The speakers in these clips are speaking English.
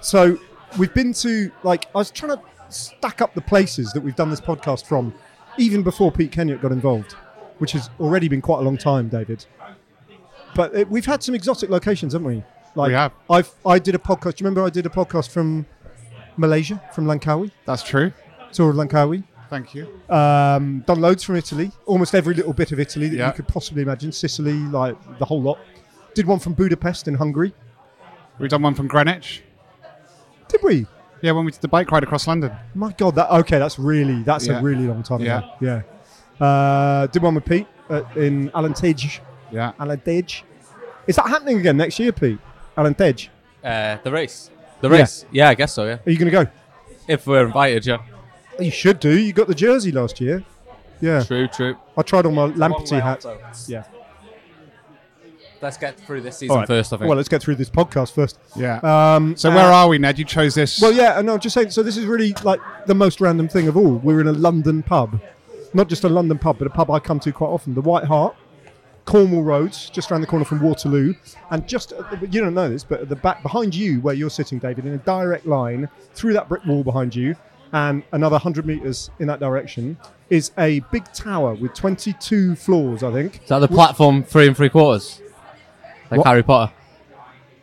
So we've been to like I was trying to stack up the places that we've done this podcast from, even before Pete Kennaugh got involved, which has already been quite a long time, David. But it, we've had some exotic locations, haven't we? Like We have. I've I did a podcast. Do you remember I did a podcast from Malaysia, from Langkawi, That's true. tour of Langkawi. Thank you. Um, done loads from Italy, almost every little bit of Italy that Yeah. you could possibly imagine. Sicily, like the whole lot. Did one from Budapest in Hungary. We've done one from Greenwich. Did we? Yeah, when we did the bike ride across London. My God, that okay. That's really that's Yeah. a really long time Yeah. ago. Yeah. Uh, did one with Pete uh, in Alentejo. Yeah. Alentejo. Is that happening again next year, Pete? Alentejo. Uh, the race. The race. Yeah. I guess so. Yeah. Are you going to go? If we're invited, yeah. You should do. You got the jersey last year. Yeah. True. True. I tried on my Long Lamperty hat. out, though. Yeah. Let's get through this season right. first. I think. Well, let's get through this podcast first. Yeah. Um, so uh, where are we, Ned? You chose this. Well, yeah, no, I'm just saying. So this is really like the most random thing of all. We're in a London pub, not just a London pub, but a pub I come to quite often. The White Hart, Cornwall Roads, just around the corner from Waterloo, and just at the- you don't know this, but at the back behind you, where you're sitting, David, in a direct line through that brick wall behind you, and another hundred meters in that direction, is a big tower with 22 floors, I think. Is that the platform three and three quarters? Like What? Harry Potter.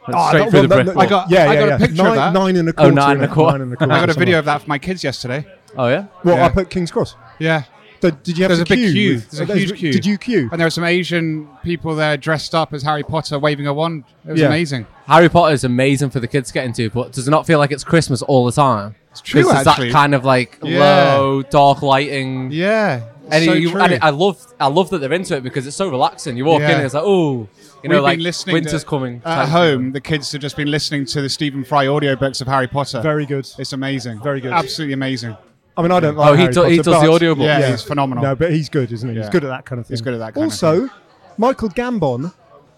Went Ah, straight that- through the no, brick no, I wall. got- yeah, I yeah, got a picture nine, of that. Nine and a Oh, quarter. nine and a quarter. Nine and a I got a video of that for my kids yesterday. Oh yeah. Well, Yeah. up at King's Cross? Yeah. So did you have There's to a big queue. with- There's a huge queue. Did you queue? And there were some Asian people there dressed up as Harry Potter waving a wand. It was Yeah. amazing. Harry Potter is amazing for the kids to get into, but does it not feel like it's Christmas all the time? It's true, 'Cause It's actually. that kind of like Yeah. low, dark lighting. Yeah. And, so you, true. and I love, I love that they're into it because it's so relaxing. You walk in Yeah. and it's like, oh, you know, We've like been listening winter's to- coming. At type home, the kids have just been listening to the Stephen Fry audiobooks of Harry Potter. Very good. It's amazing. Very good. Absolutely amazing. I mean, I don't like. Oh, he, Harry do, he does the but- audiobook. Yeah, he's phenomenal. No, but he's good, isn't he? He's good at that kind of thing. He's good at that kind of also, Michael Gambon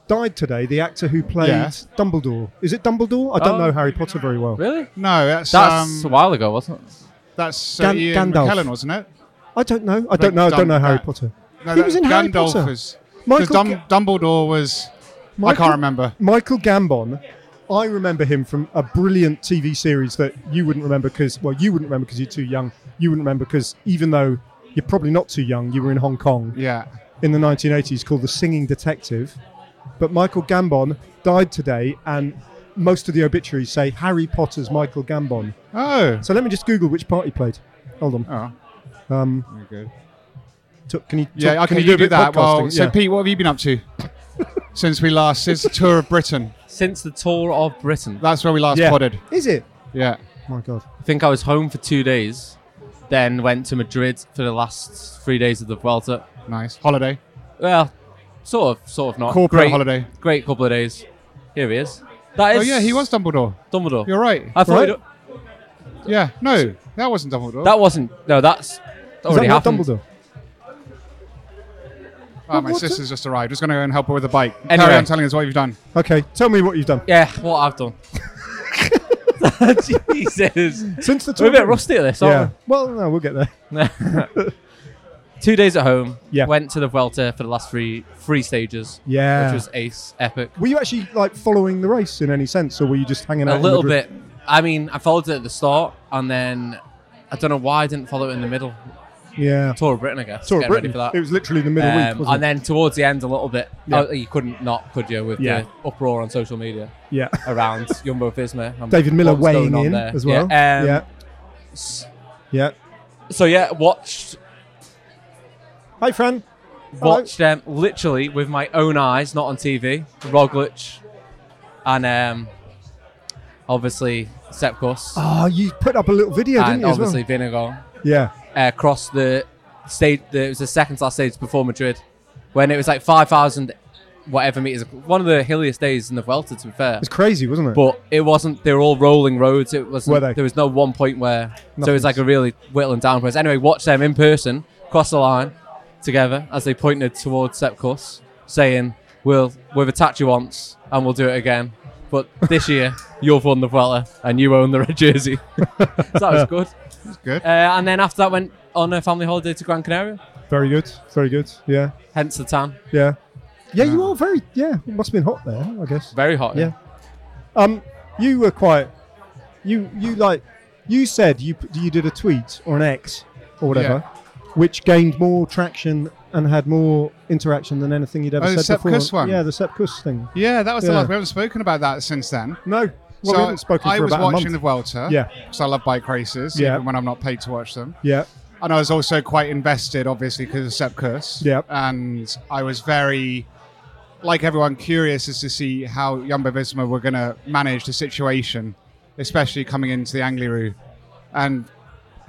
died today. The actor who played Yeah. Dumbledore. Is it Dumbledore? I don't Oh. know Harry Potter very well. Really? No, that's That's um, a while ago, wasn't it? that's uh, Gan- Ian Gandalf. McKellen, wasn't it? I don't know. I don't know. I don't know Harry Potter. No, He was in Harry Potter. was Michael Dum- Ga- Dumbledore was. I can't remember. Michael Gambon. I remember him from a brilliant TV series that you wouldn't remember because, well, you wouldn't remember because you're too young. You wouldn't remember because even though you're probably not too young, you were in Hong Kong. Yeah, in the 1980s called The Singing Detective. But Michael Gambon died today, and most of the obituaries say Harry Potter's Michael Gambon. Oh. So let me just Google which part he played. Hold on. Oh. Um, Very good. t- can you? Yeah. talk- Okay. can You, do bit that. Well, podcasting? so Pete, what have you been up to since we last since the tour of Britain? Since the tour of Britain. That's where we last Yeah. podded. Is it? Yeah. My God. I think I was home for two days, then went to Madrid for the last three days of the Vuelta. Nice holiday. Well, sort of, sort of not. Corporate great, holiday. Great couple of days. Here he is. That oh, is. Oh yeah, he was Dumbledore. Dumbledore. You're right. I thought Right? Yeah. No, that wasn't Dumbledore. that wasn't. No, that's Is already that not happened. Dumbledore? Oh, my what's sister's just arrived. Just going to go and help her with the bike. Anyway. Carry on telling us what you've done. Okay, tell me what you've done. Yeah, what I've done. Jesus. Since the We're a bit rusty at this, Yeah. aren't Well, no, we'll get there. Two days at home. Yeah. Went to the Vuelta for the last three three stages. Yeah. Which was ace, epic. Were you actually like following the race in any sense, or were you just hanging out? A little bit. I mean, I followed it at the start, and then I don't know why I didn't follow it in the middle. Yeah. Tour of Britain, I guess. Tour of getting Britain. ready for that. It was literally the middle Um, week, wasn't and it? then towards the end, a little bit. Yeah. Oh, you couldn't not, could you, with Yeah. the uproar on social media yeah. around Jumbo Visma. and David Millar weighing on in there. as well. Yeah. um, yeah. Yeah. So yeah, watched Hi, Fran. Hello. watched them literally with my own eyes, not on TV. Roglic and um, obviously Sepp Kuss, Oh, you put up a little video, didn't and you? as well? obviously Vingegaard Yeah. Uh, across the stage. The, it was the second last stage before Madrid, when it was like five thousand whatever meters. One of the hilliest days in the Vuelta, to be fair. It's crazy, wasn't it? But it wasn't. They were all rolling roads. It was. Were they? There was no one point where. So it was like a really whittling down process. Anyway, watch them in person cross the line together as they pointed towards Sepp Kuss, saying, "We'll we've attacked you once and we'll do it again." But this year, you've won the Vuelta and you own the red jersey. so that was good. That's good. Uh, and then after that, went on a family holiday to Gran Canaria. very good. Very good. Yeah. Hence the tan. Yeah. Yeah, you are very. Yeah, it must have been hot there, I guess. Very hot. Yeah. Um, you were quite. You you like. You said you you did a tweet or an X or whatever, which gained more traction and had more interaction than anything you'd ever Oh, said before. One? Yeah, the Sepp Kuss thing. Yeah, that was the last. We haven't spoken about that since then. No, well, we haven't spoken I for was about a month. I was watching the Vuelta. Yeah. because I love bike races, Yeah. even when I'm not paid to watch them. Yeah, And I was also quite invested, obviously, because of Sepp Kuss. Yeah. And I was very, like everyone, curious as to see how Jumbo Visma were going to manage the situation, especially coming into the Angliru. And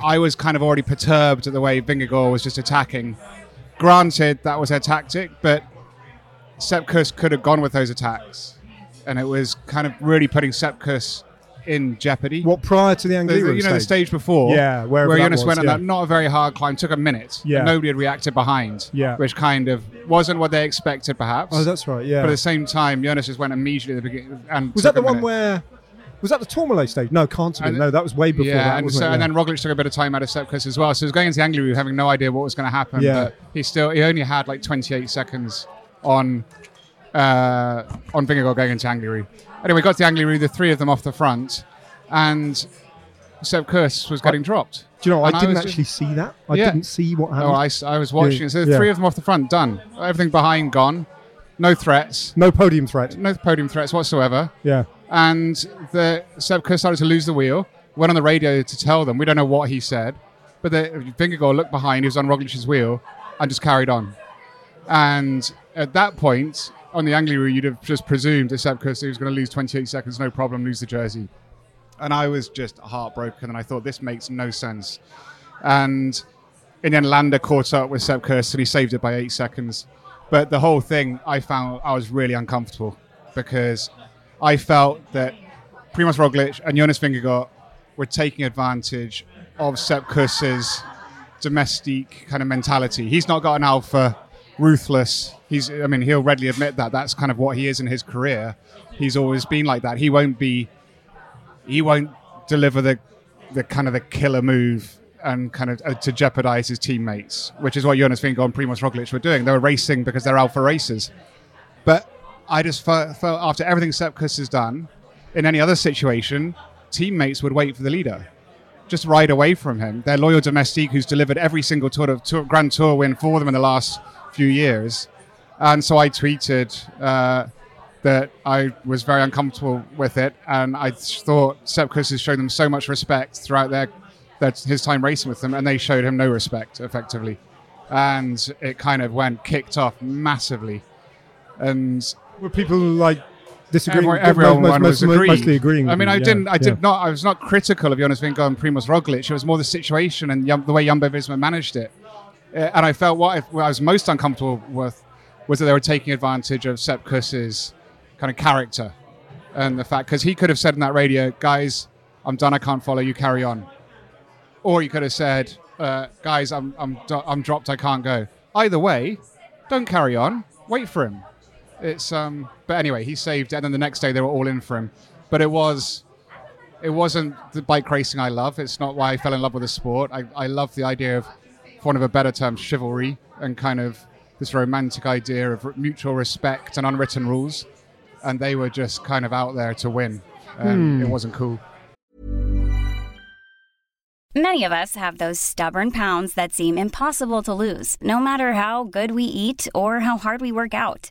I was kind of already perturbed at the way Vingegaard was just attacking. Granted, that was their tactic, but Sepp Kuss could have gone with those attacks. And it was kind of really putting Sepp Kuss in jeopardy. what prior to the Angliru you know the stage? stage before, Yeah, where Jonas was, went on yeah. that not a very hard climb, took a minute. Yeah. and nobody had reacted behind. Yeah. which kind of wasn't what they expected, perhaps. Oh, that's right. Yeah. But at the same time, Jonas just went immediately at the beginning. And was that the one minute. where? Was that the Tourmalet stage? No, can't have been. No, that was way before yeah, that. and, so, it? and then Roglic took a bit of time out of Sepp Kuss as well. So he was going into the Angliru having no idea what was going to happen. Yeah. But he still he only had like 28 seconds on uh, on Vingegaard going into Angliru. Anyway, got to the Angliru, the three of them off the front, and Sepp Kuss was getting dropped. Do you know? I didn't was actually just- see that. I Yeah. didn't see what happened. Oh, I was watching. Yeah, So the yeah. three of them off the front, done. Everything behind, gone. No threats. no podium threat. No podium threats whatsoever. Yeah. And the Kuss started to lose the wheel. Went on the radio to tell them. We don't know what he said, but the finger Vingegaard looked behind. He was on Roglic's wheel and just carried on. And at that point, on the Angliru, you'd have just presumed that Kuss he was going to lose 28 seconds, no problem, lose the jersey. And I was just heartbroken, and I thought this makes no sense. And in the end, Landa caught up with Sepp Kuss, and he saved it by eight seconds. But the whole thing, I found I was really uncomfortable because I felt that Primoz Roglic and Jonas Vingegaard were taking advantage of Sepp Kuss's domestic kind of mentality. He's not got an alpha, ruthless. He's, I mean, he'll readily admit that. That's kind of what he is in his career. He's always been like that. He won't be, he won't deliver the, the kind of the killer move and kind of uh, to jeopardize his teammates, which is what Jonas Vingegaard and Primoz Roglic were doing. They were racing because they're alpha racers. But I just felt, felt after everything Sepp Kuss has done, in any other situation, teammates would wait for the leader. Just ride away from him. Their loyal domestique who's delivered every single tour of tour, Grand Tour win for them in the last few years. And so I tweeted uh, that I was very uncomfortable with it. And I thought Sepp Kuss has shown them so much respect throughout their, their, his time racing with them, and they showed him no respect, effectively. And it kind of went kicked off massively. And Were people like disagreeing? Everyone, everyone most, was most, agreeing. mostly agreeing. I mean, I yeah, didn't. I yeah. did not. I was not critical of Jonas Vingegaard and Primoz Roglic. It was more the situation and the way Jumbo Visma managed it. Uh, and I felt what I, what I was most uncomfortable with was that they were taking advantage of Sepp Kuss's kind of character and the fact because he could have said in that radio, "Guys, I'm done. I can't follow you. Carry on." Or he could have said, uh, "Guys, I'm I'm I'm dropped. I can't go." Either way, don't carry on. Wait for him. It's um. But anyway, he saved it, and then the next day they were all in for him. But it was, it wasn't the bike racing I love. It's not why I fell in love with the sport. I I love the idea of, for want of a better term, chivalry and kind of this romantic idea of mutual respect and unwritten rules. And they were just kind of out there to win, and it wasn't cool. Many of us have those stubborn pounds that seem impossible to lose, no matter how good we eat or how hard we work out.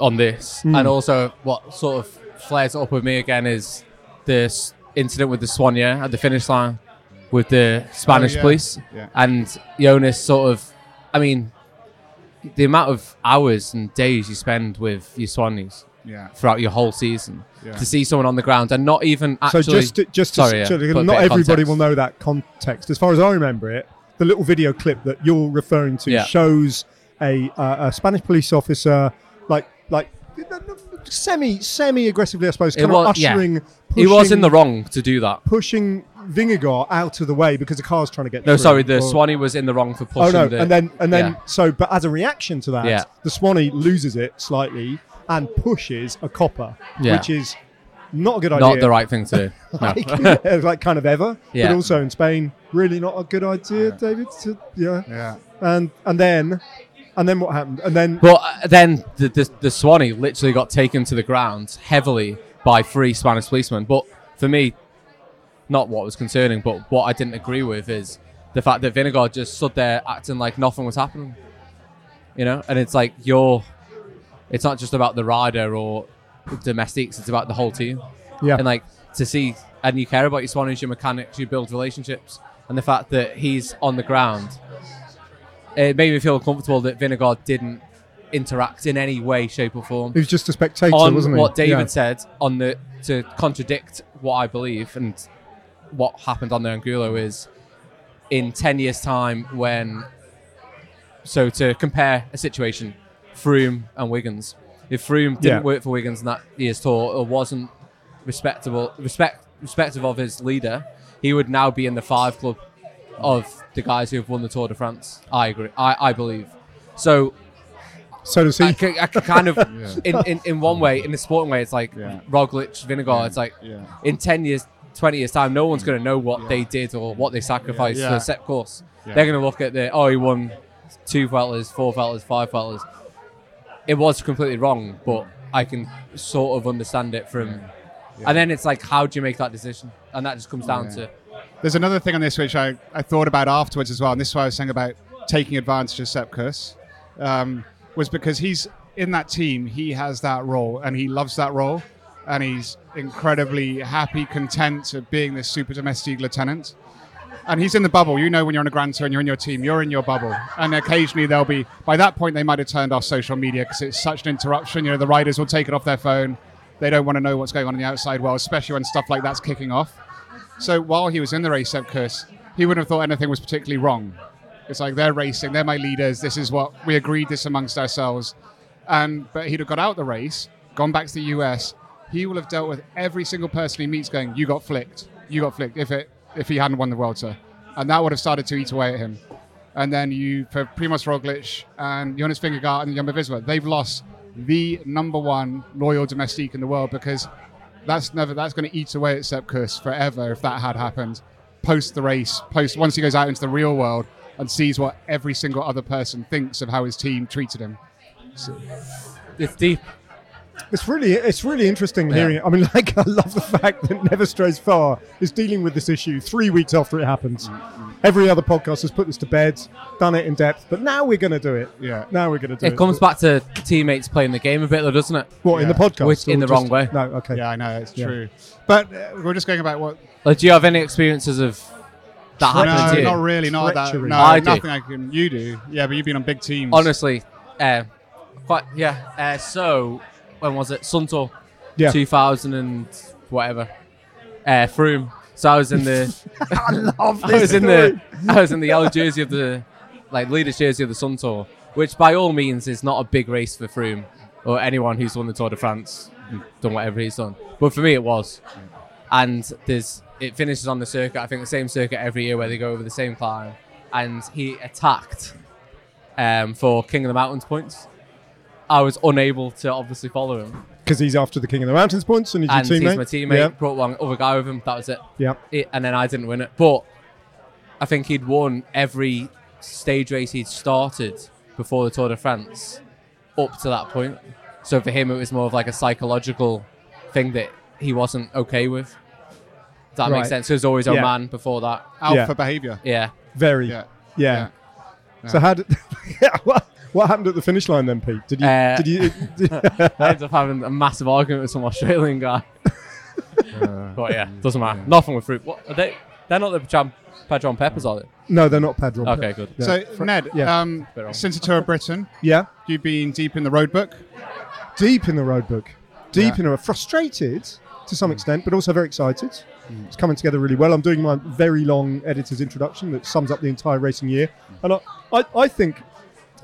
on this. Hmm. And also, what sort of flares up with me again is this incident with the soigneur at the finish line with the Spanish Oh, yeah. police. Yeah. And Jonas sort of, I mean, the amount of hours and days you spend with your Swannies Yeah. throughout your whole season to see someone on the ground and not even So actually. just to, just to, sorry, yeah, so put a not everybody will know that context. As far as I remember it, the little video clip that you're referring to shows a, uh, a Spanish police officer, like like semi semi aggressively, I suppose, kind was- of yeah. ushering. He was in the wrong to do that. pushing Vingegaard out of the way because the car's trying to get. No, through. sorry, the Or- Swanee was in the wrong for pushing. Oh pushing no, the. and then and then yeah. so, but as a reaction to that, Yeah. the Swanee loses it slightly and pushes a copper, Yeah. which is not a good idea. not the right thing to do. No. like, like kind of ever, Yeah. but also in Spain, really not a good idea, David. To, yeah, Yeah. and and then and then what happened? And then But uh, then the, the the Swanee literally got taken to the ground heavily by three Spanish policemen. But for me, not what was concerning, but what I didn't agree with is the fact that Vingegaard just stood there acting like nothing was happening. You know, and it's like you're. It's not just about the rider or domestics; it's about the whole team. yeah, And like to see, and you care about your Swannies, your mechanics, you build relationships, and the fact that he's on the ground, it made me feel comfortable that Vingegaard didn't interact in any way, shape, or form. he was just a spectator, on wasn't he? what David Yeah. said on the to contradict what I believe and what happened on the Angliru is in ten years' time when. So to compare a situation, Froome and Wiggins. If Froome didn't Yeah. work for Wiggins in that year's tour or wasn't respectable, respect, respective of his leader, he would now be in the five club of the guys who have won the Tour de France. I agree. I, I believe. So So does he? I, ca- I kind of, in, in, in one way, in the sporting way, it's like Yeah. Roglic, Vingegaard. It's like Yeah. in 10 years, 20 years' time, no one's going to know what they did or what they sacrificed Yeah. for a Sepp Kuss. Yeah. They're going to look at the, oh, he won two Vueltas, four Vueltas, five Vueltas. It was completely wrong, but I can sort of understand it from. And then it's like, how do you make that decision? And that just comes down Yeah. to. There's another thing on this which I, I thought about afterwards as well, and this is why I was saying about taking advantage of Sepp Kuss, um, was because he's in that team, he has that role, and he loves that role, and he's incredibly happy, content of being this super domestic lieutenant. And he's in the bubble. You know when you're on a Grand Tour and you're in your team, you're in your bubble. And occasionally there'll be, by that point, they might have turned off social media because it's such an interruption. You know, the riders will take it off their phone. They don't want to know what's going on in the outside world, especially when stuff like that's kicking off. So while he was in the race at Kuss, he wouldn't have thought anything was particularly wrong. It's like they're racing, they're my leaders. This is what we agreed this amongst ourselves. And but he'd have got out the race, gone back to the US. He will have dealt with every single person he meets, going, "You got flicked, you got flicked." If it if he hadn't won the World Tour, and that would have started to eat away at him. And then you for Primoz Roglic and Jonas Vingegaard and Jumbo Visma, they've lost the number one loyal domestique in the world because that's never that's going to eat away at Sepp Kuss forever if that had happened post the race post once he goes out into the real world and sees what every single other person thinks of how his team treated him It's deep. It's really it's really interesting hearing it. I mean, like I love the fact that Never Strays Far is dealing with this issue three weeks after it happens. Mm-hmm. Every other podcast has put this to bed, done it in depth, but now we're going to do it. Yeah. Now we're going to do it. It comes back to teammates playing the game a bit, though, doesn't it? what in the podcast? Which- in or the wrong way. No, okay. yeah i know it's Yeah. true but uh, we're just going about what Like, do you have any experiences of that happening no to you? not really not that Treachery. no I do. nothing i can you do yeah but you've been on big teams Honestly, uh, quite yeah. Uh, so when was it? Suntour, Yeah. 2000 and whatever. Uh, Froome. So I was in the. I love this. I was in the. I was in the yellow jersey of the, like leaders jersey of the Sun Tour, which by all means is not a big race for Froome or anyone who's won the Tour de France, done whatever he's done. But for me, it was. And there's it finishes on the circuit. I think the same circuit every year where they go over the same climb. And he attacked um, for King of the Mountains points. I was unable to obviously follow him, because he's after the King of the Mountains points and he's and your he's teammate. my teammate. Yeah. Brought one other guy with him. That was it yeah. it, and then I didn't win it. But I think he'd won every stage race he'd started before the Tour de France up to that point. So for him, it was more of like a psychological thing that he wasn't okay with. Does that Right. makes sense? He was always Yeah. man before that. Alpha Yeah. behavior. Yeah. Very. Yeah. Yeah. Yeah. So how did? yeah, what, what happened at the finish line then, Pete? Did you? Uh, did you? I ended up having a massive argument with some Australian guy. but yeah, doesn't matter. Nothing with Froome. What are they? They're not the Pajam, Padron Peppers, are they? no, they're not Padron. Okay, good. Yeah. So Fr- Ned, yeah. um, since the tour of Britain, Yeah. you've been deep in the road book. Deep in the road book. Deep Yeah. in a frustrated to some extent, but also very excited. It's coming together really well. I'm doing my very long editor's introduction that sums up the entire racing year, and I, I, I think, I don't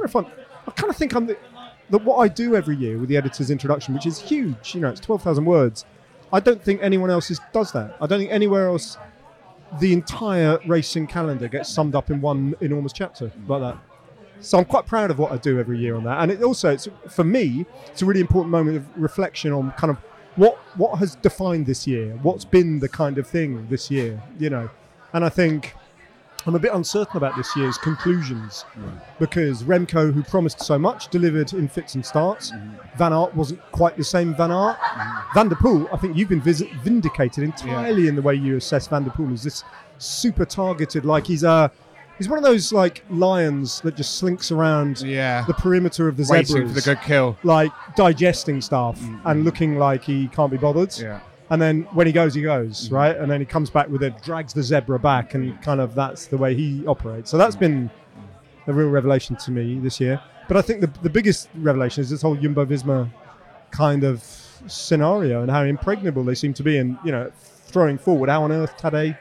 I kind of think I'm that what I do every year with the editor's introduction, which is huge. You know, it's twelve thousand words. I don't think anyone else is, does that. I don't think anywhere else the entire racing calendar gets summed up in one enormous chapter like that. So I'm quite proud of what I do every year on that, and it also, it's, for me, it's a really important moment of reflection on kind of what what has defined this year, what's been the kind of thing this year, you know, and I think I'm a bit uncertain about this year's conclusions because Remco, who promised so much, delivered in fits and starts. Van Aert wasn't quite the same Van Aert. Van der Poel, I think you've been vis- vindicated entirely in the way you assess Van der Poel as this super targeted, like he's a he's one of those like lions that just slinks around Yeah. the perimeter of the Waiting zebras, for the good kill. like digesting stuff and looking like he can't be bothered. Yeah. And then when he goes, he goes, mm-hmm. right? And then he comes back with it, drags the zebra back, and kind of that's the way he operates. So that's been a real revelation to me this year. But I think the, the biggest revelation is this whole Jumbo Visma kind of scenario and how impregnable they seem to be, and you know, throwing forward. How on earth Tadej?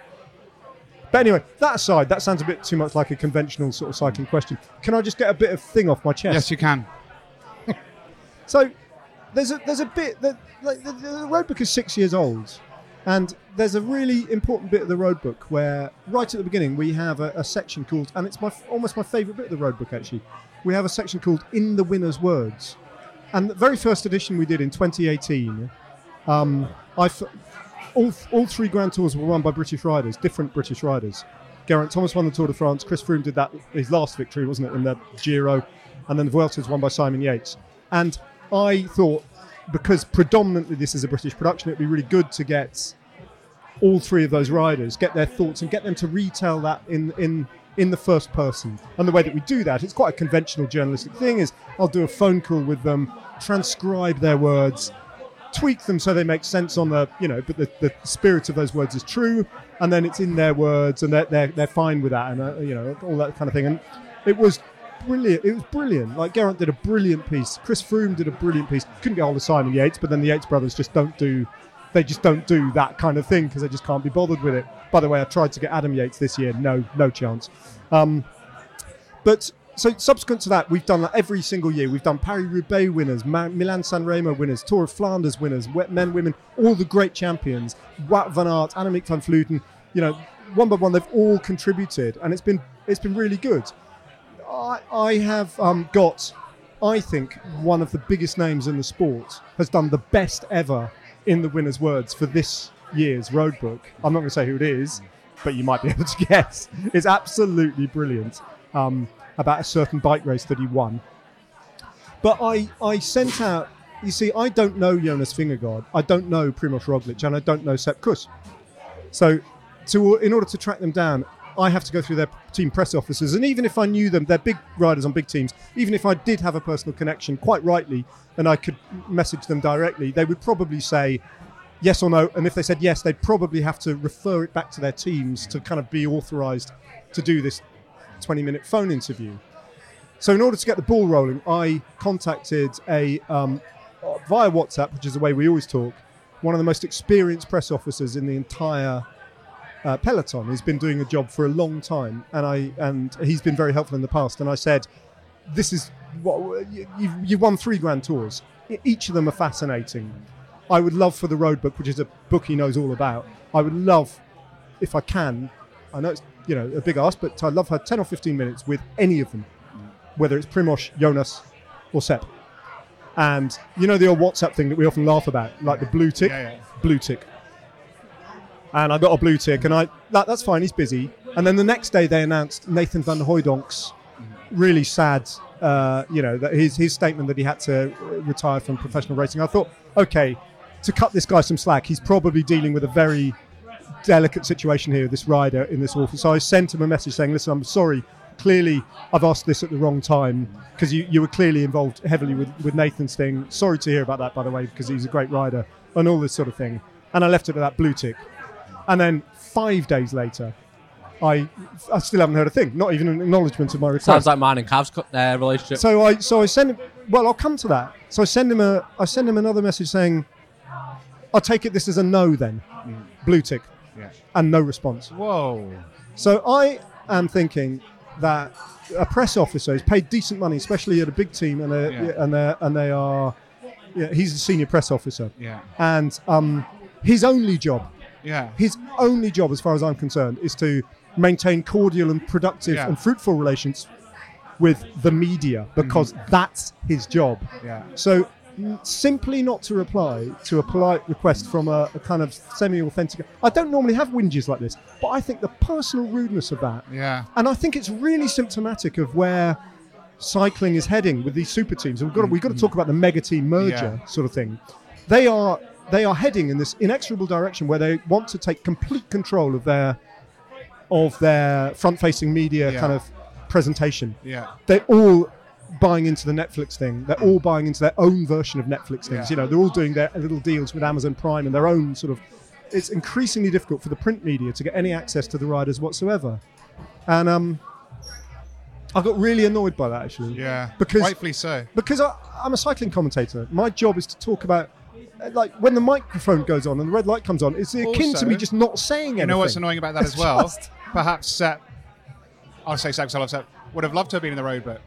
But anyway, that aside, that sounds a bit too much like a conventional sort of cycling question. Can I just get a bit of thing off my chest? Yes, you can. So there's a there's a bit that like the, the road book is six years old, and there's a really important bit of the road book where right at the beginning we have a, a section called, and it's my almost my favourite bit of the road book actually. We have a section called "In the Winner's Words," and the very first edition we did in 2018. Um, I all all three Grand Tours were won by British riders, different British riders. Geraint Thomas won the Tour de France. Chris Froome did that his last victory, wasn't it, in the Giro, and then the Vuelta was won by Simon Yates. And I thought because predominantly this is a British production, it'd be really good to get all three of those riders, get their thoughts, and get them to retell that in in in the first person. And the way that we do that, it's quite a conventional journalistic thing. Is I'll do a phone call with them, transcribe their words, tweak them so they make sense on the you know, but the, the spirit of those words is true, and then it's in their words, and they're they're, they're fine with that, and uh, you know all that kind of thing. And it was brilliant. It was brilliant. Like Geraint did a brilliant piece. Chris Froome did a brilliant piece. Couldn't get hold of Simon Yates, but then the Yates brothers just don't do. They just don't do that kind of thing because they just can't be bothered with it. By the way, I tried to get Adam Yates this year. No, no chance. Um, but so subsequent to that, we've done that every single year. We've done Paris Roubaix winners, Ma- Milan San Remo winners, Tour of Flanders winners, men, women, all the great champions. Wout van Aert, Annemiek van Vleuten. You know, one by one, they've all contributed, and it's been it's been really good. I, I have um, got, I think, one of the biggest names in the sport has done the best ever in the winner's words for this year's road book. I'm not going to say who it is, but you might be able to guess. It's absolutely brilliant um, about a certain bike race that he won. But I, I sent out, you see, I don't know Jonas Vingegaard, I don't know Primoz Roglic, and I don't know Sepp Kuss. So, to, in order to track them down, I have to go through their team press officers. And even if I knew them, they're big riders on big teams, even if I did have a personal connection, quite rightly, and I could message them directly, they would probably say yes or no. And if they said yes, they'd probably have to refer it back to their teams to kind of be authorized to do this 20 minute phone interview. So, in order to get the ball rolling, I contacted a um, via WhatsApp, which is the way we always talk, one of the most experienced press officers in the entire uh, peloton. He's been doing a job for a long time, and I and he's been very helpful in the past. And I said, "This is what you, you've, you've won three Grand Tours. Each of them are fascinating. I would love for the road book, which is a book he knows all about. I would love, if I can, I know it's you know a big ask, but I'd love her ten or fifteen minutes with any of them, whether it's Primoz, Jonas, or Sepp. And you know the old WhatsApp thing that we often laugh about, like the blue tick, Yeah, yeah. blue tick. And I got a blue tick, and I that, that's fine. He's busy. And then the next day they announced Nathan van der Hooydonck's really sad, uh, you know, that his his statement that he had to retire from professional racing. I thought, okay, to cut this guy some slack. He's probably dealing with a very delicate situation here. This rider in this awful. So I sent him a message saying, "Listen, I'm sorry. Clearly, I've asked this at the wrong time because you, you were clearly involved heavily with, with Nathan's thing. Sorry to hear about that, by the way, because he's a great rider and all this sort of thing." And I left it at that blue tick. And then five days later, I I still haven't heard a thing. Not even an acknowledgement of my request. Sounds like mine and Cav's co- uh, relationship. So I so I send him. Well, I'll come to that. So I send him a I send him another message saying, "I'll take it this as a no then, blue tick, Yeah. and no response." Whoa. So I am thinking that a press officer is paid decent money, especially at a big team, and a, Yeah. and they and they are. Yeah, he's a senior press officer, Yeah. and um, his only job, Yeah. his only job, as far as I'm concerned, is to maintain cordial and productive Yeah. and fruitful relations with the media mm-hmm. because that's his job. Yeah. So simply not to reply to a polite request from a, a kind of semi-authentic. I don't normally have whinges like this, but I think the personal rudeness of that, Yeah. and I think it's really symptomatic of where cycling is heading with these super teams. And we've got to, we've got to mm-hmm. talk about the mega team merger Yeah. sort of thing. They are they are heading in this inexorable direction where they want to take complete control of their of their front-facing media Yeah. kind of presentation Yeah. they're all buying into the Netflix thing. They're all buying into their own version of Netflix things. Yeah. You know, they're all doing their little deals with Amazon Prime and their own sort of. It's increasingly difficult for the print media to get any access to the riders whatsoever, and um, I got really annoyed by that actually. Yeah. Because- rightfully so. because I, I'm a cycling commentator. My job is to talk about. Uh, Like when the microphone goes on and the red light comes on, it's akin to me just not saying anything. You know what's annoying about that as well? Just- Perhaps Sepp, I'll say Sepp, 'cause I love Sepp, would have loved to have been in the road, but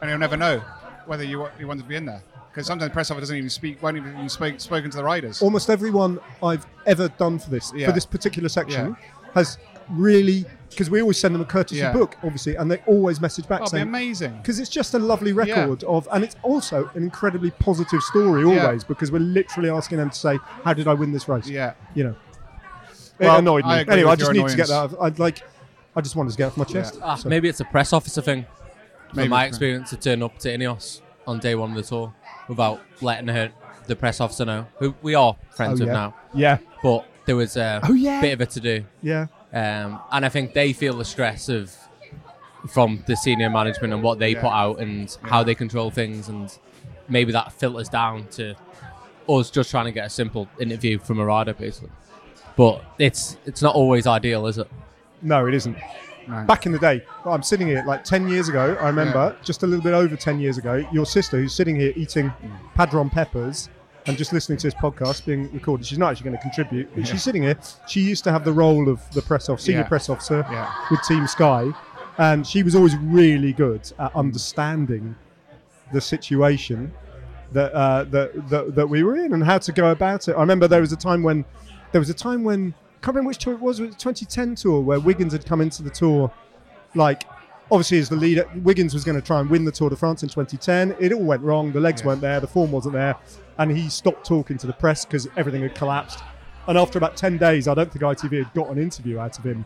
and you'll never know whether you, you wanted to be in there because sometimes the press officer doesn't even speak, won't even speak, spoken to the riders. almost everyone I've ever done for this Yeah. for this particular section Yeah. has really because we always send them a courtesy Yeah. book, obviously, and they always message back That'd be saying amazing. because it's just a lovely record of, and it's also an incredibly positive story Yeah. always because we're literally asking them to say, "How did I win this race?" Yeah. you know. Well, it annoyed me. I Anyway, I just your need to get that. annoyance. I'd like. I just wanted to get off my chest. Ah, So- maybe it's a press officer thing. Maybe From my experience, to turn up to Ineos on day one of the tour without letting her, the press officer know, who we are friends Oh, with now. Yeah, But there was a Oh, yeah. bit of a to do. yeah. Um, and I think they feel the stress of from the senior management and what they Yeah. put out and how they control things, and maybe that filters down to us just trying to get a simple interview from a rider, basically. But it's it's not always ideal, is it? No, it isn't. No. Back in the day, I'm sitting here like 10 years ago. I remember just a little bit over 10 years ago, your sister, who's sitting here eating padron peppers and just listening to this podcast being recorded. She's not actually going to contribute, but she's sitting here. She used to have the role of the press officer, senior Yeah. press officer Yeah. with Team Sky, and she was always really good at understanding the situation that, uh, that, that that we were in and how to go about it. I remember there was a time when there was a time when I can't remember which tour it was. It was the 2010 tour where Wiggins had come into the tour, like obviously as the leader. Wiggins was going to try and win the Tour de France in 2010. It all went wrong. The legs weren't there. The form wasn't there, and he stopped talking to the press because everything had collapsed. And after about 10 days, I don't think ITV had got an interview out of him.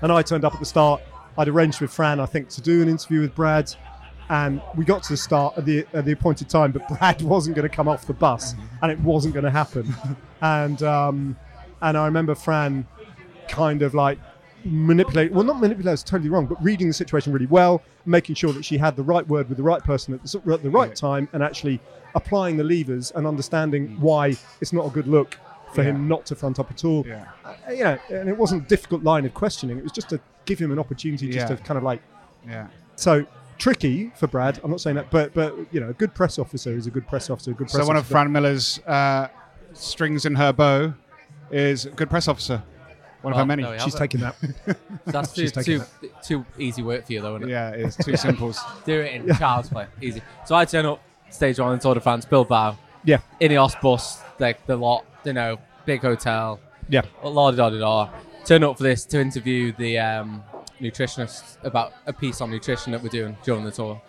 And I turned up at the start. I'd arranged with Fran, I think, to do an interview with Brad. And we got to the start at the, at the appointed time, but Brad wasn't going to come off the bus, and it wasn't going to happen. and um, and I remember Fran kind of like manipulate well not manipulate is totally wrong but reading the situation really well making sure that she had the right word with the right person at the, at the right Yeah. time and actually applying the levers and understanding why it's not a good look for Yeah. him not to front up at all Yeah. uh, you know and it wasn't a difficult line of questioning it was just to give him an opportunity just Yeah. to kind of like Yeah. so tricky for Brad I'm not saying that but but you know a good press officer is a good press officer a good press So one of. Fran Miller's uh, strings in her bow is a good press officer. One of Well, her many. no, yeah. she's taking that That's too, She's taking too, too easy work for you, though, isn't it? Yeah, it's too simple. Do it in child's play. Easy. So I turn up, stage one in Tour de France, Bilbao, yeah Ineos bus, like the lot, you know, big hotel, yeah la da da da. Turn up for this to interview the um, nutritionist about a piece on nutrition that we're doing during the tour.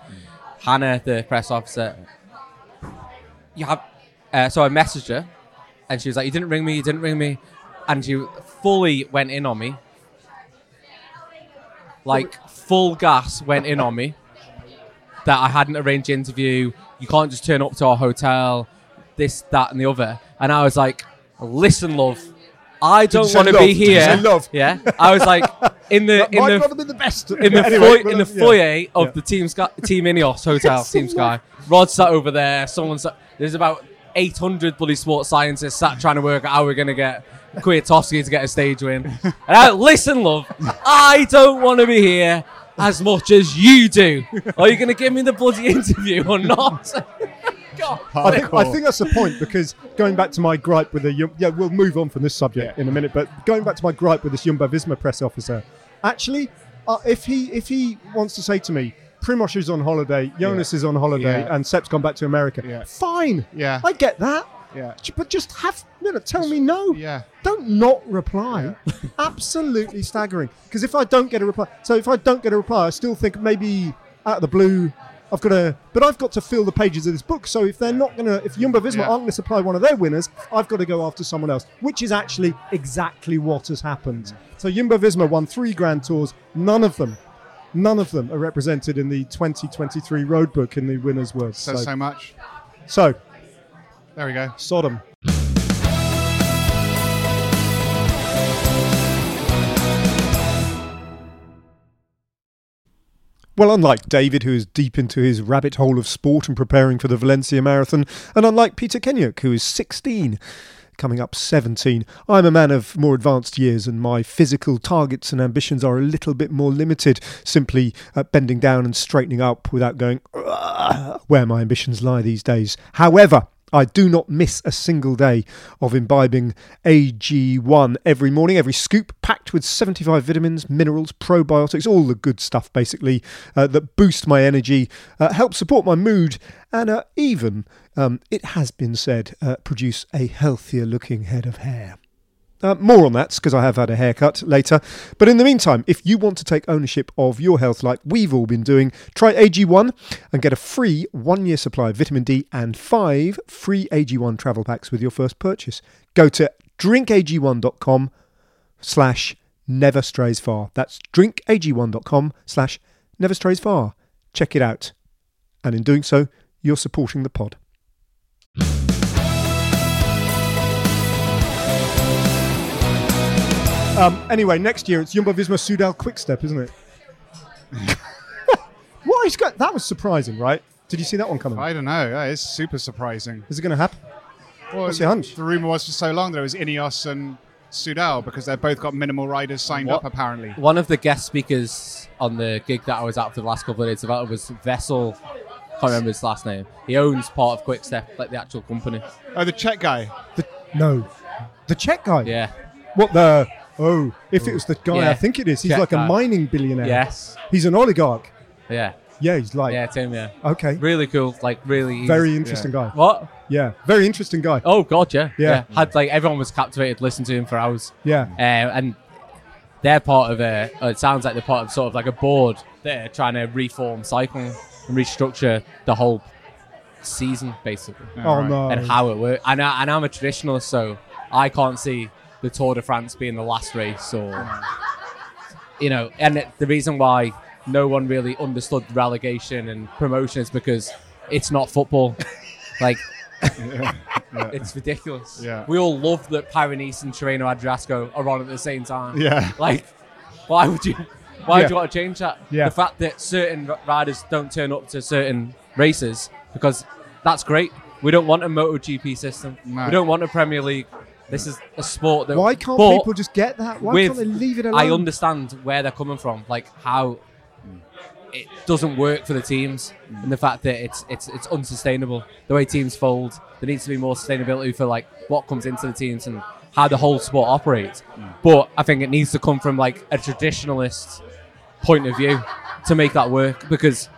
Hannah, the press officer, you have. Uh, so I messaged her, and she was like, "You didn't ring me. You didn't ring me," and you fully went in on me, like full gas went in on me. That I hadn't arranged the interview. You can't just turn up to our hotel. this, that, and the other. And I was like, listen, love, I don't want to be here. love? Yeah, I was like, in the in might the not have been the best. in the, Anyway, but, in the yeah. foyer of Yeah. the Team Sky, Team Ineos Hotel, Team. Sky. Rod sat over there. Someone sat, there's about 800 bloody sports scientists sat trying to work out how we're going to get Kwiatkowski to get a stage win. And I, listen, love, I don't want to be here as much as you do. Are you going to give me the bloody interview or not? God. I think, I think that's the point because going back to my gripe with the yeah we'll move on from this subject Yeah. in a minute but going back to my gripe with this Jumbo Visma press officer actually uh, if he if he wants to say to me Primoz is on holiday Jonas is on holiday Yeah. and Sepp's gone back to America Yeah. fine Yeah. I get that Yeah. But just have you know, tell me no Yeah. don't not reply absolutely staggering because if I don't get a reply so if I don't get a reply I still think maybe out of the blue I've got to but I've got to fill the pages of this book so if they're not going to if Jumbo Visma Yeah. aren't going to supply one of their winners I've got to go after someone else which is actually exactly what has happened mm. so Jumbo Visma won three grand tours none of them none of them are represented in the 2023 road book in the winners words Says so, so much. so There we go. Sodom Well, unlike David, who is deep into his rabbit hole of sport and preparing for the Valencia Marathon, and unlike Peter Kennaugh, who is 16, coming up 17, I'm a man of more advanced years, and my physical targets and ambitions are a little bit more limited, simply uh, bending down and straightening up without going, where my ambitions lie these days. However, I do not miss a single day of imbibing AG1 every morning, every scoop packed with 75 vitamins, minerals, probiotics, all the good stuff basically uh, that boost my energy, uh, help support my mood, and uh, even, um, it has been said, uh, produce a healthier looking head of hair. Uh, more on that because I have had a haircut later. But in the meantime, if you want to take ownership of your health like we've all been doing, try AG1 and get a free one year supply of vitamin D and five free AG1 travel packs with your first purchase. Go to drinkag1.com slash never strays far. That's drinkag1.com slash never strays far. Check it out. And in doing so, you're supporting the pod. Um, anyway, next year it's Jumbo Visma Sudal Quickstep, isn't it? what is got, that was surprising, right? Did you see that one coming? I don't know. Yeah, it's super surprising. Is it going to happen? Well, What's your hunch? The rumor was for so long that it was Ineos and Sudal because they've both got minimal riders signed What? up apparently. One of the guest speakers on the gig that I was at for the last couple of days about it was Vessel. Can't remember his last name. He owns part of Quickstep, like the actual company. Oh, the Czech guy. The, no. The Czech guy? Yeah. What the? Oh, if it was the guy Yeah. I think it is, he's Czech like a guy. mining billionaire. Yes. He's an oligarch. Yeah. Yeah, he's like, Yeah, Tim. Yeah. okay. Really cool. Like really. he's- Very interesting yeah. guy. What? Yeah, very interesting guy. Oh God, yeah. Yeah. Had like everyone was captivated, listened to him for hours. Yeah. Uh, and they're part of a. uh, It sounds like they're part of sort of like a board. They're trying to reform cycling and restructure the whole season, basically, Oh, right. no. and how it works. And, I, and I'm a traditionalist, so I can't see the Tour de France being the last race, or you know. And it, the reason why no one really understood relegation and promotion is because it's not football. like it's ridiculous. Yeah. We all love that Paris-Nice and Tirreno Adriatico are on at the same time. Yeah. Like, why would you? Why Yeah. would you want to change that? Yeah. The fact that certain riders don't turn up to certain races because that's great. We don't want a MotoGP system. No. We don't want a Premier League. This is a sport that. Why can't but people just get that? Why with- can't they leave it alone? I understand where they're coming from, like how it doesn't work for the teams, and the fact that it's it's it's unsustainable. The way teams fold, there needs to be more sustainability for like what comes into the teams and how the whole sport operates. But I think it needs to come from like a traditionalist point of view to make that work because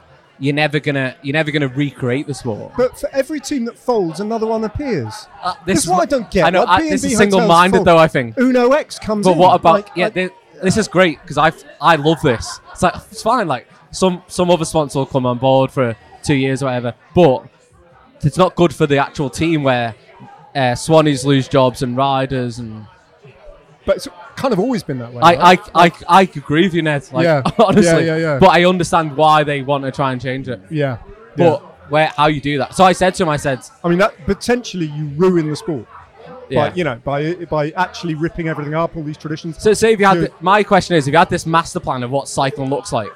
you're never gonna you're never gonna recreate the sport. But for every team that folds, another one appears. Uh, This is what I don't get. I know Like, this is single-minded though. I think. Uno X comes in. But in. what about like- yeah? like- thi- this is great because I I love this. It's like it's fine. Like some some other sponsor will come on board for two years or whatever, but it's not good for the actual team where uh, Swannies lose jobs and riders and but it's kind of always been that way. I, right? I, I, I agree with you, Ned. Like, Yeah. honestly, Yeah, yeah, yeah. But I understand why they want to try and change it. yeah. But where how you do that. So I said to him, I said, I mean, that potentially you ruin the sport. yeah. By, you know, by by actually ripping everything up, all these traditions. So, say if you had, the, my question is, if you had this master plan of what cycling looks like,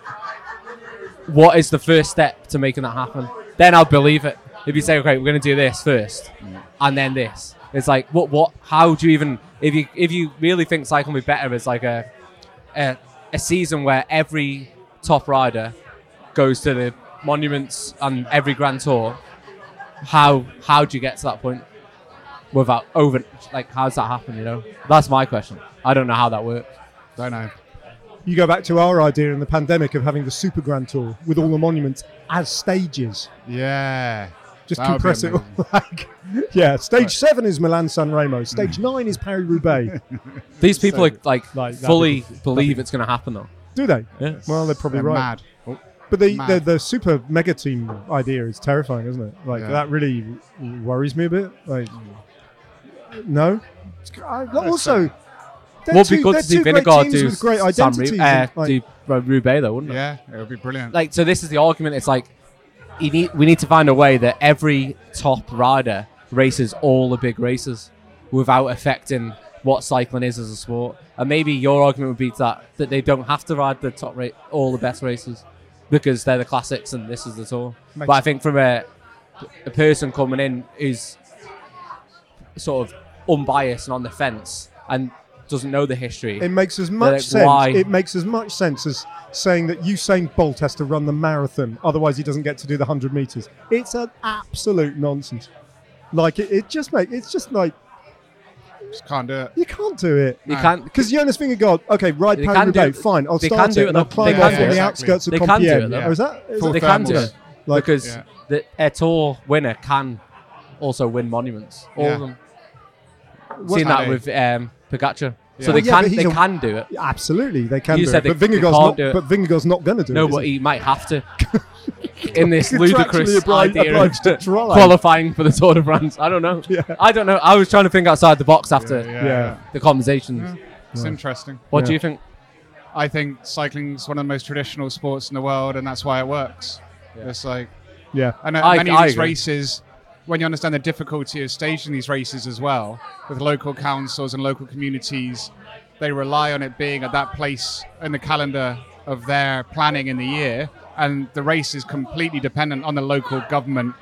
what is the first step to making that happen? Then I'll believe it. If you say, okay, we're going to do this first, and then this, it's like, what, what, how do you even, if you, if you really think cycling will be better as like a, a, a season where every top rider goes to the monuments and every Grand Tour, how, how do you get to that point? Without over, like, how does that happen? You know, that's my question. I don't know how that works. Don't know. You go back to our idea in the pandemic of having the Super Grand Tour with all the monuments as stages. Yeah. Just That compress it all. amazing. Like, yeah, stage seven is Milan San Remo. Stage nine is Paris Roubaix. These people So, are like, like, fully be- believe it's going to happen though. Do they? Yeah. Well, they're probably They're right. mad. Oh, But the, the Mad. the super mega team idea is terrifying, isn't it? Like Yeah. that really worries me a bit. Like, no. I- also, they're Would be two- good to see great Vingegaard do with great San identities. Ru- uh, and, like- do Roubaix though, wouldn't it? yeah, it would be brilliant. Like, so this is the argument. It's like you need, we need to find a way that every top rider races all the big races without affecting what cycling is as a sport. And maybe your argument would be that that they don't have to ride the top rate, all the best races, because they're the classics and this is the tour. Makes but I think from a a person coming in who's sort of unbiased and on the fence and doesn't know the history. It makes as like, much sense. why- It makes as much sense as saying that Usain Bolt has to run the marathon, otherwise he doesn't get to do the hundred meters. It's an absolute nonsense. Like it, it just make it's just like Just can't do it. you can't do it. you No. can't Because Jonas Vingegaard, okay, ride They Paris can do Roubaix, fine, I'll They start can do it it, and I'll climb They off on the outskirts of They can do Compiègne. it, though. Is that? Is that they can do it Like- because Yeah. the a tour winner can also win monuments. All Yeah. of them. What- Seen that Paddy. with um, Pogacar. Yeah. So they yeah, can but they a- can do it. Absolutely, they can You do said it. But they- they Vingegaard's can't do it. But Vingegaard's not going to do it. No, but he? he might have to. In this ludicrous obliged- idea obliged of to qualifying for the Tour de France. I don't know. Yeah. I don't know. I was trying to think outside the box after Yeah, Yeah. yeah. the conversations. It's interesting. What do you think? I think cycling is one of the most traditional sports in the world, and that's why it works. It's like, Yeah. and uh, I- many I of these agree. races, when you understand the difficulty of staging these races as well, with local councils and local communities, they rely on it being at that place in the calendar of their planning in the year, and the race is completely dependent on the local government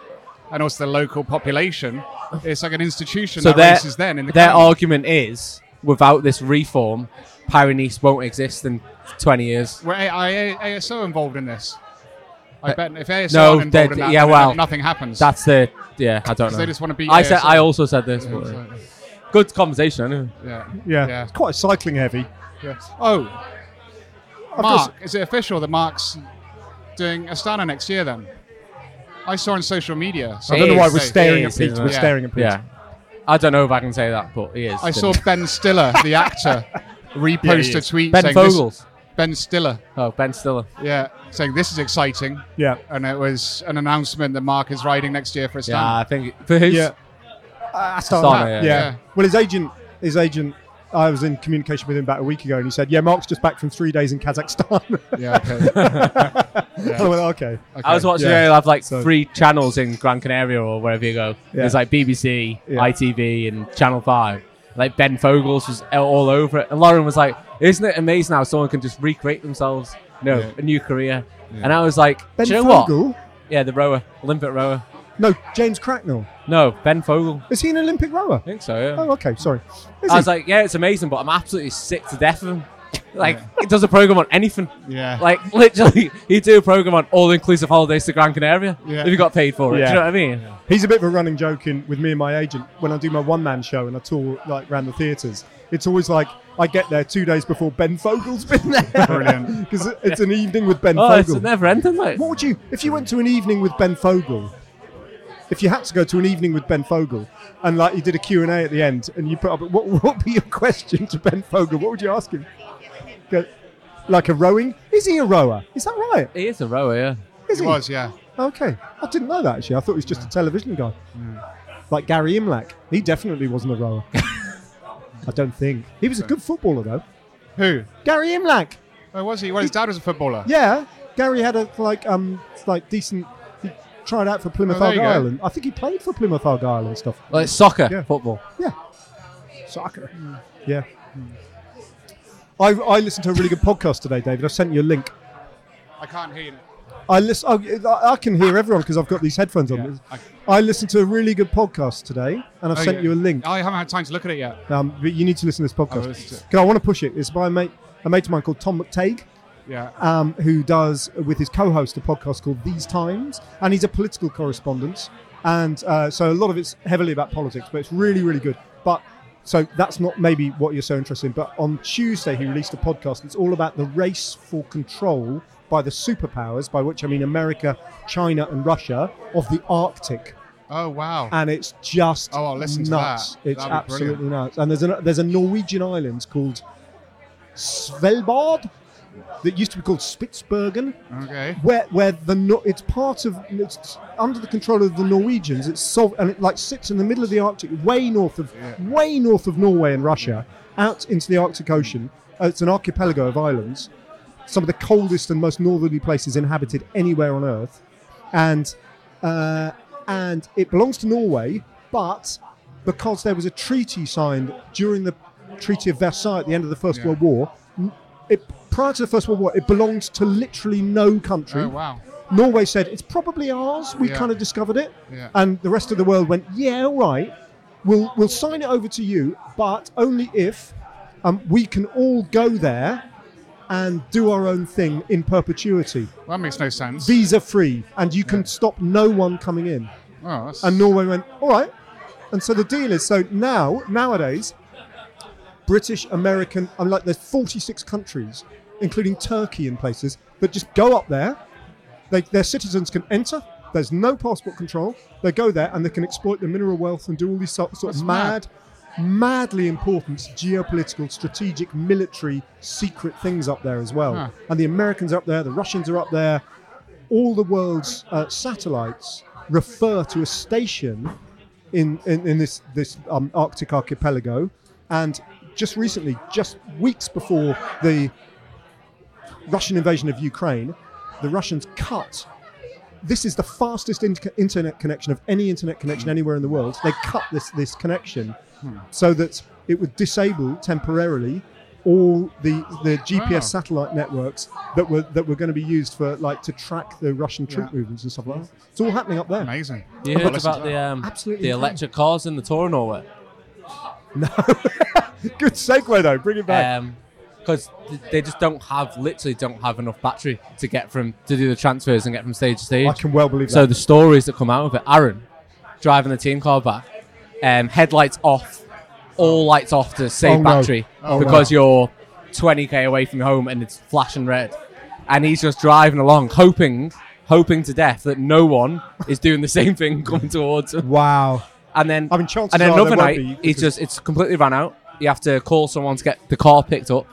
and also the local population. It's like an institution So that their, races then in the their calendar. argument is without this reform, Paris won't exist in 20 years. Were ASO involved in this? I bet if ASO no, aren't involved in that, yeah, well, nothing happens. That's the yeah. I don't know. they just want to be. I said I also said this. Yeah, But, so- good conversation. Anyway. yeah. Yeah. Yeah. It's quite cycling heavy. yeah. Oh, I've Mark, is it official that Mark's doing Astana next year? Then I saw on social media. I don't know why we're staring is, at Pete. isn't We're? Yeah. staring at Pete. Yeah. I don't know if I can say that, but he is. I saw Ben Stiller, the actor, repost he a tweet Ben saying this- Fogles. Ben Stiller, Oh, Ben Stiller. yeah, saying this is exciting, Yeah. and it was an announcement that Mark is riding next year for Astana. Yeah, I think for who's Yeah. Uh, Astana, Astana, yeah. yeah. Yeah. Well, his agent, his agent, I was in communication with him about a week ago, and he said, "Yeah, Mark's just back from three days in Kazakhstan." Yeah, okay. I went, "Okay." I was watching. Yeah. They have like So- three channels in Gran Canaria or wherever you go. Yeah. There's like BBC, Yeah. ITV, and Channel Five. Like Ben Fogles was all over it, and Lauren was like, "Isn't it amazing how someone can just recreate themselves? No, Yeah. a new career." And I was like, Ben "Do you know what? Fogle? Yeah, the rower, Olympic rower. No, James Cracknell. No, Ben Fogle. Is he an Olympic rower? I think so. Yeah. Oh, okay. Sorry. Is I he? was like, yeah, it's amazing, but I'm absolutely sick to death of him. Like, he does a program on anything. Yeah. Like, literally, he'd do a program on all inclusive holidays to Gran Canaria Yeah. if he got paid for it. Yeah. Do you know what I mean? He's a bit of a running joke in, with me and my agent when I do my one man show and I tour like around the theatres. It's always like I get there two days before Ben Fogle's been there. Brilliant. Because it's an evening with Ben Oh, it's Fogle. never ending, like. What would you, if you went to an evening with Ben Fogle, if you had to go to an evening with Ben Fogle and like you did a Q&A at the end and you put up, what, what would be your question to Ben Fogle? What would you ask him? Go, like a rowing? Is he a rower? Is that right? He is a rower, yeah. Is He he? was, yeah. Okay. I didn't know that actually. I thought he was just a television guy. Like Gary Imlach. He definitely wasn't a rower. I don't think. He was a good footballer though. Who? Gary Imlach. Oh, was he? Well, his dad was a footballer. Yeah. Gary had a like um like decent He tried out for Plymouth Oh, there you go. Argyle, and I think he played for Plymouth Argyle and stuff. Well, it's soccer, Yeah. football. Yeah, soccer. Yeah. I, I listened to a really good podcast today, David. I sent you a link. I can't hear you. I listen. Oh, I I can hear everyone because I've got these headphones on. Yeah, I- I listened to a really good podcast today, and I've Oh, sent yeah. you a link. I haven't had time to look at it yet. Um, but you need to listen to this podcast. Because I want to push it. It's by a mate, a mate of mine called Tom McTague, Yeah. um, who does with his co-host a podcast called These Times, and he's a political correspondent, and uh, so a lot of it's heavily about politics, but it's really, really good. But so that's not maybe what you're so interested in. But on Tuesday he released a podcast. It's all about the race for control by the superpowers, by which I mean America, China, and Russia, of the Arctic Oh wow. and it's just Oh, I'll listen to nuts. that. It's That'd absolutely nuts. And there's a there's a Norwegian island called Svalbard that used to be called Spitsbergen, okay. where where the it's part of it's under the control of the Norwegians. It's sol- and it like sits in the middle of the Arctic, way north of way north of Norway and Russia, out into the Arctic Ocean. Uh, it's an archipelago of islands, some of the coldest and most northerly places inhabited anywhere on Earth, and uh, and it belongs to Norway, but because there was a treaty signed during the Treaty of Versailles at the end of the First Yeah. World War, it prior to the First World War, it belonged to literally no country. Oh wow. Norway said it's probably ours. We Yeah. kind of discovered it, Yeah. and the rest of the world went, "Yeah, all right. We'll we'll sign it over to you, but only if um, we can all go there and do our own thing in perpetuity, Well, that makes no sense. visa free, and you can stop no one coming in." oh, that's, And Norway went, all right. And so the deal is, so now, nowadays, British, American, I'm like, there's 46 countries, including Turkey in places, that just go up there. They, their citizens can enter. There's no passport control. They go there and they can exploit the mineral wealth and do all these sort, sort of mad, mad. Madly important geopolitical, strategic, military, secret things up there as well. Huh. And the Americans are up there, the Russians are up there. All the world's uh, satellites refer to a station in, in, in this, this um, Arctic archipelago. And just recently, just weeks before the Russian invasion of Ukraine, the Russians cut. This is the fastest in- internet connection of any internet connection anywhere in the world. They cut this this connection so that it would disable temporarily all the the GPS Wow. satellite networks that were that were going to be used for like to track the Russian troop Yeah. movements and stuff like that. It's all happening up there. amazing. You heard about the um, Absolutely the incredible. electric cars in the tour of Norway? No. Good segue though. Bring it back. because they just don't have literally don't have enough battery to get from to do the transfers and get from stage to stage. I can well believe So that. the stories that come out of it, Aaron driving the team car back, um, headlights off, all lights off to save Oh, no. battery Oh, because no. you're 20k away from home and it's flashing red, and he's just driving along, hoping, hoping to death that no one is doing the same thing coming towards him. wow. And then, I mean, chances and then another night, be, he's just it's completely ran out. You have to call someone to get the car picked up.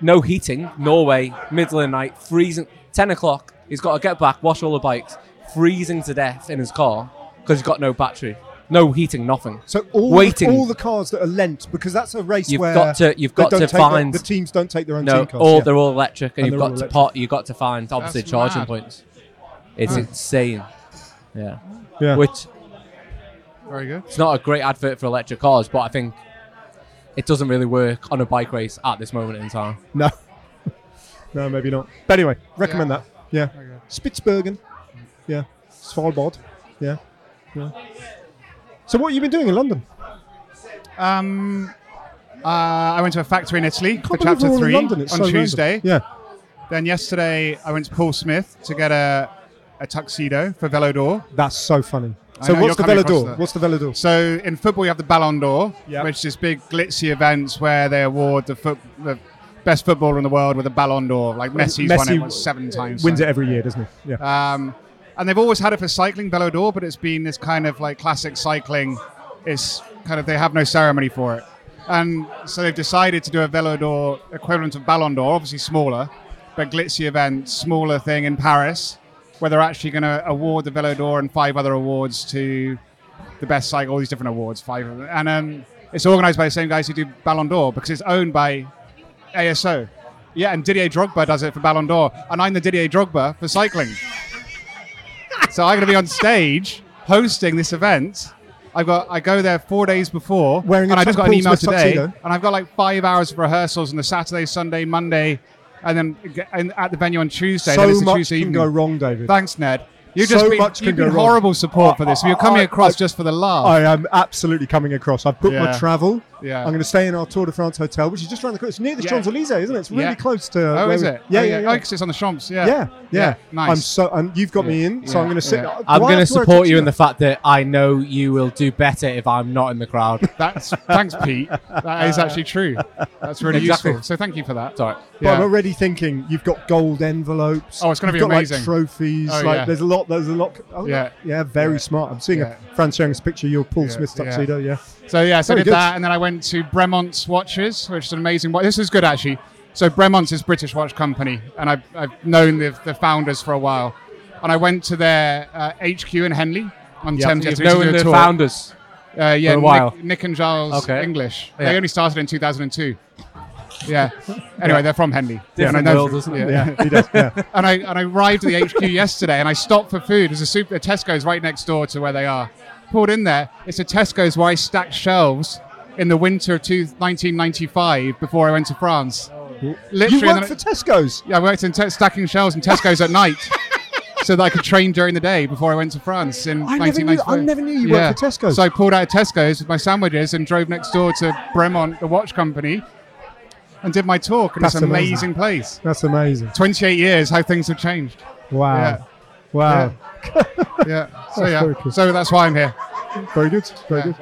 No heating. Norway, middle of the night, freezing. Ten o'clock. He's got to get back, wash all the bikes, freezing to death in his car because he's got no battery, no heating, nothing. So all waiting. all the cars that are lent because that's a race You've where got to- you've they got don't to take their- find- the teams don't take their own no, team cars. all yeah. they're all electric, and, And you've got to pot. You've got to find obviously That's charging mad. points. It's insane. Yeah. Yeah. Which Very good. it's not a great advert for electric cars, but I think it doesn't really work on a bike race at this moment in time. No, no, maybe not. But anyway, recommend Yeah. that. Yeah, Very good. Spitsbergen. Yeah, Svalbard. Yeah, yeah. So what have you been doing in London? Um, uh, I went to a factory in Italy for chapter we're all in three. On so random. Tuesday. Yeah. Then yesterday, I went to Paul Smith to get a, a tuxedo for Velo d'Or. That's so funny. So know, what's the Velo d'Or? What's the Velo d'Or? So in football, you have the Ballon d'Or, Yep. which is big glitzy events where they award the, foot, the best footballer in the world with a Ballon d'Or. Like Messi's won it seven times. Wins so. it every year, doesn't he? Yeah. Um, and they've always had it for cycling, Ballon d'Or, but it's been this kind of like classic cycling. It's kind of they have no ceremony for it, and so they've decided to do a Velo d'Or equivalent of Ballon d'Or, obviously smaller, but glitzy event, smaller thing in Paris, where they're actually going to award the Velo d'Or and five other awards to the best cycle, all these different awards, five of them, and um, it's organised by the same guys who do Ballon d'Or because it's owned by ASO. Yeah, and Didier Drogba does it for Ballon d'Or, and I'm the Didier Drogba for cycling. So I'm going to be on stage hosting this event. I've got I go there four days before, Wearing a and I just got an email Smith today, tuxedo. and I've got like five hours of rehearsals on the Saturday, Sunday, Monday, and then g- and at the venue on Tuesday. then so the much Tuesday can evening. go wrong, David. Thanks, Ned. You've So just been, much can you've go been wrong. horrible support for this. You're coming I- across I- just for the laugh. I am absolutely coming across. I've booked my Yeah. travel. Yeah. I'm going to stay in our Tour de France hotel, which is just around the corner. It's near the Yeah. Champs Elysees, isn't it? It's really Yeah. close to. oh, where is we- it? Yeah, oh, yeah, yeah. Oh, 'cause it's on the Champs. Yeah. yeah, yeah. Nice. I'm so, and you've got me in, so Yeah, I'm going to sit. yeah. I'm going to have wear a support you in the fact that I know you will do better if I'm not in the crowd. That's thanks, Pete. That is actually true. That's really Exactly. useful. So thank you for that. Sorry. But I'm already thinking you've got gold envelopes. Oh, it's gonna be got, amazing. Like, trophies. Oh, like yeah. there's a lot. There's a lot. Oh, Yeah. yeah. Very smart. I'm seeing a Franz showing us a picture of your Paul Yeah, Smith tuxedo. Yeah. So yeah, so I did that, and then I went to Bremont's Watches, which is an amazing. watch. This is good actually. So Bremont's is British watch company, and I've, I've known the, the founders for a while. And I went to their uh, HQ in Henley on Thames. You've to known the founders. Uh, yeah, for a while. Nick, Nick and Giles Okay. English. Yeah. They only started in 2002. Yeah. Anyway, they're from Henley. Different And I world, isn't it? Yeah. he does. Yeah. and I and I arrived at the HQ yesterday, and I stopped for food. There's a super a Tesco's right next door to where they are. Pulled in there. It's a Tesco's where I stacked shelves in the winter of two, 1995 before I went to France. you Literally, work and for Tesco's. yeah, I worked in te- stacking shelves in Tesco's at night. So that I could train during the day before I went to France in I never knew- 1995. I never knew you worked for Tesco's. So I pulled out of Tesco's with my sandwiches and drove next door to Bremont, the watch company, and did my talk. And That's it's an amazing. amazing place. That's amazing. 28 years, how things have changed. Wow. Yeah. Wow. Yeah. So That's yeah. cool. So that's why I'm here. Very good. Very Yeah. good.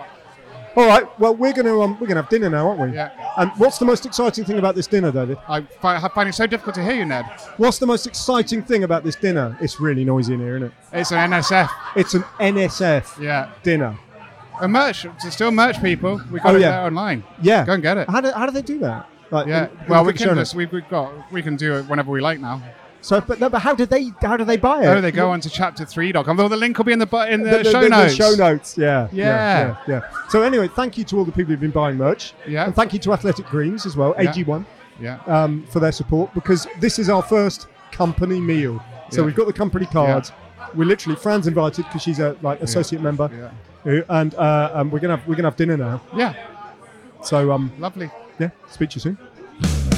All right. Well, we're gonna um, we're gonna have dinner now, aren't we? Yeah. And what's the most exciting thing about this dinner, David? I fi- I find it so difficult to hear you, Ned. What's the most exciting thing about this dinner? It's really noisy in here, isn't it? It's an NSF. It's an NSF Yeah. dinner. A merch. It's still merch, people. We got Oh, it yeah. there online. Yeah. Go and get it. How do, how do they do that? Like, Yeah. Well, we can just, we've, we've got we can do it whenever we like now. So, but no, but how do they how do they buy it? Oh, they go on to chapter3.com. Well, the link will be in the in the, The- the- show the- notes. show notes, yeah, yeah, Yeah. yeah, yeah. So anyway, thank you to all the people who've been buying merch. Yeah. And thank you to Athletic Greens as well, AG1, Yeah. um, for their support because this is our first company meal. So we've got the company cards. We're literally Fran's invited because she's a like associate member, Yeah. Uh, and uh, um, we're gonna have we're gonna have dinner now. Yeah. So um, Lovely. yeah, speak to you soon.